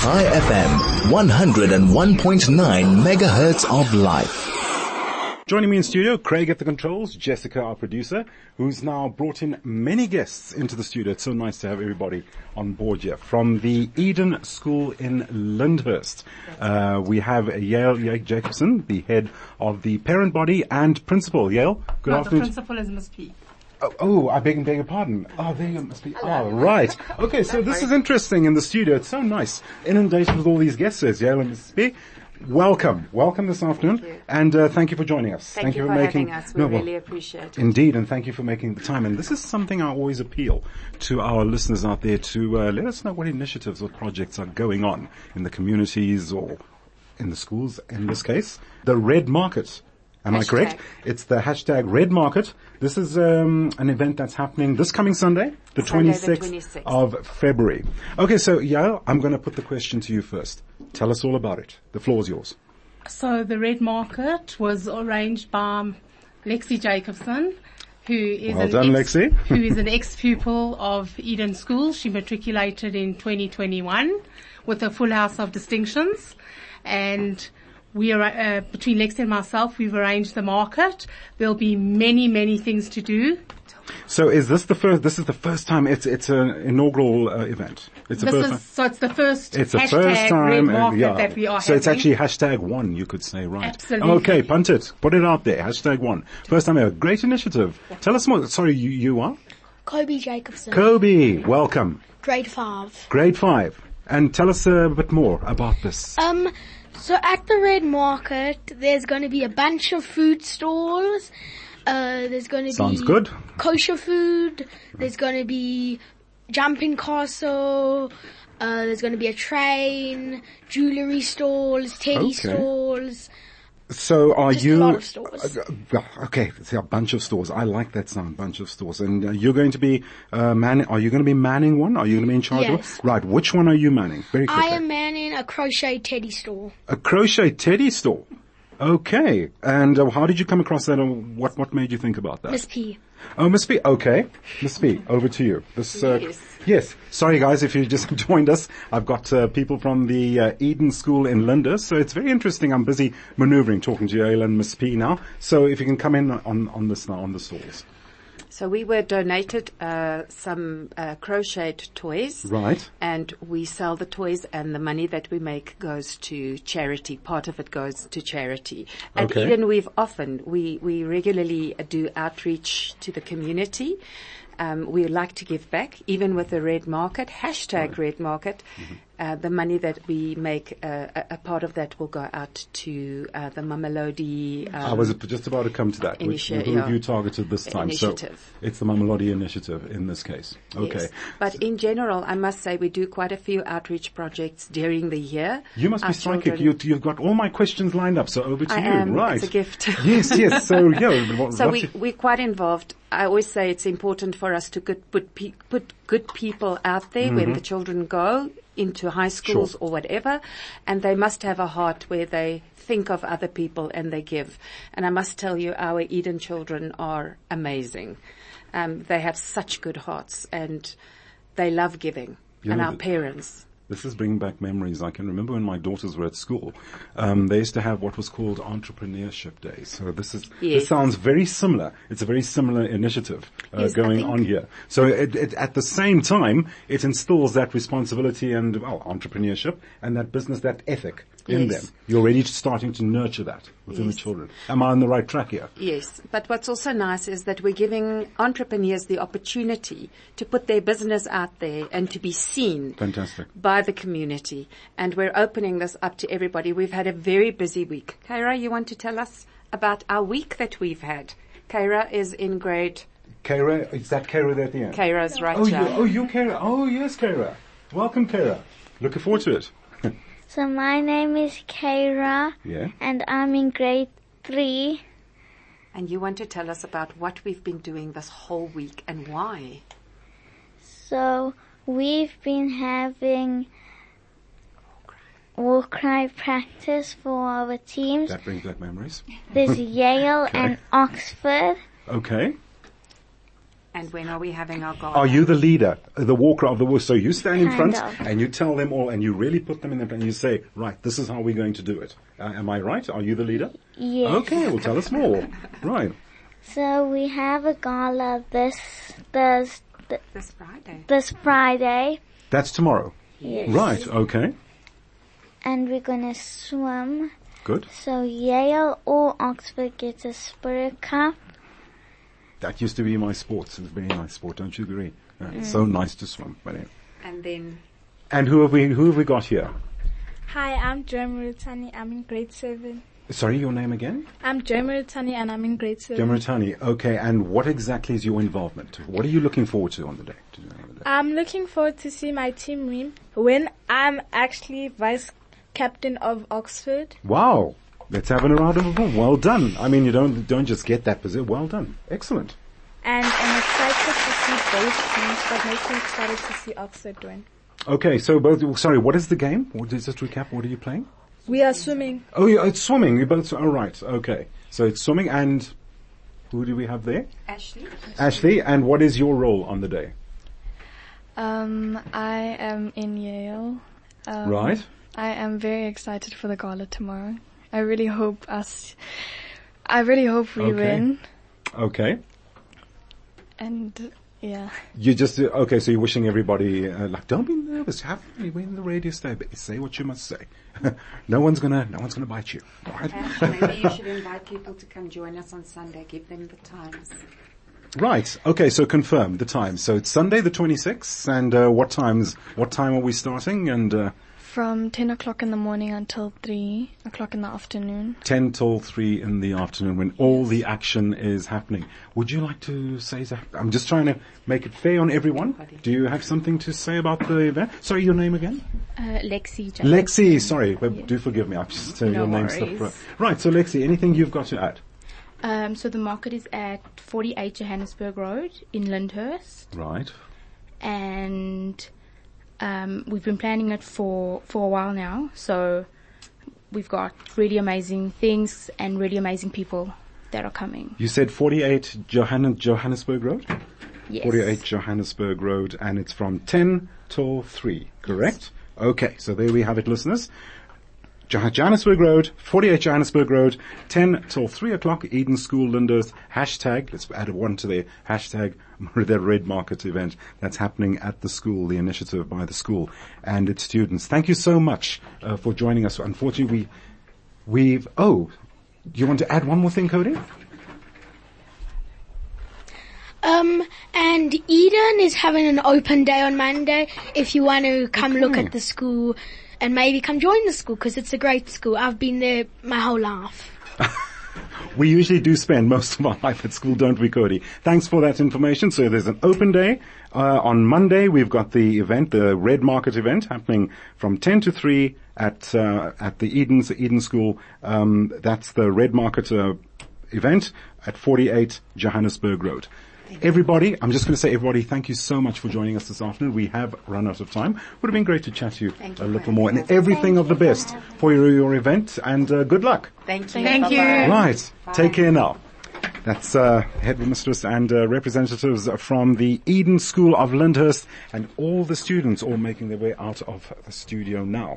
High FM, 101.9 megahertz of life. Joining me in studio, Craig at the controls, Jessica, our producer, who's now brought in many guests into the studio. It's so nice to have everybody on board here. From the Eden School in Lyndhurst, uh, we have Yale Jacobson, the head of the parent body and principal. Yale, good no, afternoon. the principal is Miss P. Oh, oh, I beg, and beg your pardon. Oh, there you must be. Oh, right. Okay, so this is interesting in the studio. It's so nice. Inundated with all these guests, Yale and. P. Welcome, welcome this afternoon, you. and uh, thank you for joining us. Thank, you for, making. having us. We No, really appreciate it. Indeed, and thank you for making the time. And this is something I always appeal to our listeners out there to uh, let us know what initiatives or projects are going on in the communities or in the schools. In this case, the Red Market. Am I correct? It's the hashtag Red Market. This is um, an event that's happening this coming Sunday, the Sunday the 26th, 26th. of February. Okay, so Yale, I'm going to put the question to you first. Tell us all about it. The floor is yours. So the red market was arranged by Lexi Jacobson, who is Well an done, ex, Lexi. who is an ex-pupil of Eden School. She matriculated in 2021 with a full house of distinctions, and we are uh, between Lexi and myself. We've arranged the market. There'll be many, many things to do. So is this the first, this is the first time it's, it's an inaugural uh, event? It's the This first is so it's the first It's the first time, market yeah. that we are so it's actually hashtag one, you could say, right? Absolutely. Okay, punt it. Put it out there. Hashtag one. First time ever. Great initiative. Tell us more. Sorry, you, you are? Kobe Jacobson, Kobe, welcome. grade five. Grade five. And tell us a bit more about this. Um, so at the Red Market, there's going to be a bunch of food stalls. Uh, there's going to be Sounds good. kosher food. There's going to be jumping castle. Uh, there's going to be a train, jewelry stalls, teddy Okay. stalls. So are Just a you? lot of stores. Uh, okay, it's a bunch of stores. I like that sound, bunch of stores. And uh, you're going to be uh, man. Are you going to be manning one? Are you going to be in charge of Yes. it? Right. Which one are you manning? Very quickly. I am manning a crochet teddy store. A crochet teddy store. Okay. And uh, how did you come across that? Or what what made you think about that? Miss P. Oh, Miss P. Okay, Miss P. Over to you. This. Uh, Yes. Yes. Sorry, guys, if you just joined us. I've got uh, people from the uh, Eden School in Lyndhurst, so it's very interesting. I'm busy manoeuvring, talking to Yale and Miss P now. So if you can come in on on this now on the stalls. So we were donated uh, some uh, crocheted toys. Right. And we sell the toys and the money that we make goes to charity. Part of it goes to charity. And Okay. Eden we've often, we, we regularly do outreach to the community. Um, we like to give back, even with the red market, hashtag red market. Mm-hmm. Uh, the money that we make, uh, a, a part of that will go out to uh, the Mamelodi. Um, I was just about to come to that. Which, Initi- who yeah. you targeted this time? Initiative. So it's the Mamelodi initiative in this case. Okay. Yes. But in general, I must say we do quite a few outreach projects during the year. You must Our be psychic. You, you've got all my questions lined up, so over to I you. am. Right. It's a gift. yes, yes. So, yeah. what- So what we, you- we're quite involved. I always say it's important for us to good, put, pe- put good people out there when the children go into high schools. Sure. or whatever, and they must have a heart where they think of other people and they give. And I must tell you, our Eden children are amazing. Um, they have such good hearts and they love giving. You and know, our parents. This is bringing back memories. I can remember when my daughters were at school. Um, they used to have what was called entrepreneurship days. So this is Yes. this sounds very similar. It's a very similar initiative uh, Yes, going on here. So it, it, at the same time, it instills that responsibility and well, entrepreneurship and that business, that ethic in Yes. them. You're already starting to nurture that within the children. Am I on the right track here? Yes, but what's also nice is that we're giving entrepreneurs the opportunity to put their business out there and to be seen Fantastic. by the community. And we're opening this up to everybody. We've had a very busy week. Kaira, you want to tell us about our week that we've had? Kaira is in grade, Kara, is that Kara there at the end? Kaira's right Oh, you, oh, you Kara. Oh, yes, Kara. Welcome, Kara. Looking forward to it. So my name is Kaira Yeah. and I'm in grade three. And you want to tell us about what we've been doing this whole week and why? So we've been having war cry practice for our teams. That brings back memories. There's Yale and Oxford. Okay. And when are we having our gala? Are you the leader, the walker of the woods? So you stand in front of. and you tell them all and you really put them in the, and you say, right, this is how we're going to do it. Uh, am I right? Are you the leader? Yes. Okay, well tell us more. Right. So we have a gala this this this Friday? this Friday, That's tomorrow. Yes. Right, okay. and we're gonna swim. Good. So Yale or Oxford gets a Spirit Cup. That used to be my sport. It's a very nice sport, don't you agree? Uh, it's so nice to swim. But anyway. And then And who have we, who have we got here? Hi, I'm Joy Muritani. I'm in grade seven. Sorry, your name again? I'm Joy Muritani and I'm in grade seven. Demeritani. Okay, and what exactly is your involvement? What are you looking forward to on the day? On the day? I'm looking forward to see my team win when I'm actually vice captain of Oxford. Wow. Let's have a round of applause. Well done. I mean, you don't, don't just get that position. Well done. Excellent. And I'm excited to see both teams, but mostly excited to see Oxford win. Okay, so both, sorry, what is the game? What is just recap? What are you playing? We are swimming. Oh, yeah, it's swimming. You both, all right. Okay. So it's swimming and who do we have there? Ashley. Ashley, and what is your role on the day? Um, I am in Yale. Um, Right. I am very excited for the gala tomorrow. I really hope us. I really hope we Okay. win. Okay. And yeah, You just, okay, so you're wishing everybody, uh, like, don't be nervous. Have fun. We're in the radio station, but say what you must say. no one's gonna, no one's gonna bite you. All right. And maybe you should invite people to come join us on Sunday. Give them the times. Right. Okay. So confirm the time. So it's Sunday the 26th, and uh, what times? What time are we starting? And uh, from 10 o'clock in the morning until 3 o'clock in the afternoon. 10 till 3 in the afternoon when all the action is happening. Would you like to say that? I'm just trying to make it fair on everyone. Do you have something to say about the event? Sorry, your name again? Uh, Lexi. Jacob. Lexi. Sorry, but do forgive me. I've just uh, No your name slipped. worries. Right. right. So Lexi, anything you've got to add? Um, so the market is at 48 Johannesburg Road in Lyndhurst, Right. and um, we've been planning it for for a while now. So we've got really amazing things and really amazing people that are coming. You said 48 Johann- Johannesburg Road? Yes. 48 Johannesburg Road, and it's from 10 till 3, correct? Okay, so there we have it, listeners. Jo- Johannesburg Road, 48 Johannesburg Road, 10 till 3 o'clock, Eden School, Lyndhurst, hashtag, let's add one to the hashtag the Red Market event that's happening at the school, the initiative by the school and its students. Thank you so much uh, for joining us. Unfortunately, we, we've, oh, do you want to add one more thing, Cody? Um, and Eden is having an open day on Monday. If you want to come look at the school and maybe come join the school because it's a great school. I've been there my whole life. We usually do spend most of our life at school, don't we, Cody? Thanks for that information. So there's an open day. Uh, on Monday, we've got the event, the Red Market event, happening from 10 to 3 at, uh, at the Eden's, Eden School. Um, that's the Red Market, uh, event at 48 Johannesburg Road. Everybody, I'm just going to say everybody, thank you so much for joining us this afternoon. We have run out of time. Would have been great to chat to you Thank a you little more and us. everything of the best for your, your event and uh, good luck. Thank you. Thank you. Bye-bye. Right. Take care now. That's uh, headmistress and uh, representatives from the Eden School of Lyndhurst and all the students all making their way out of the studio now.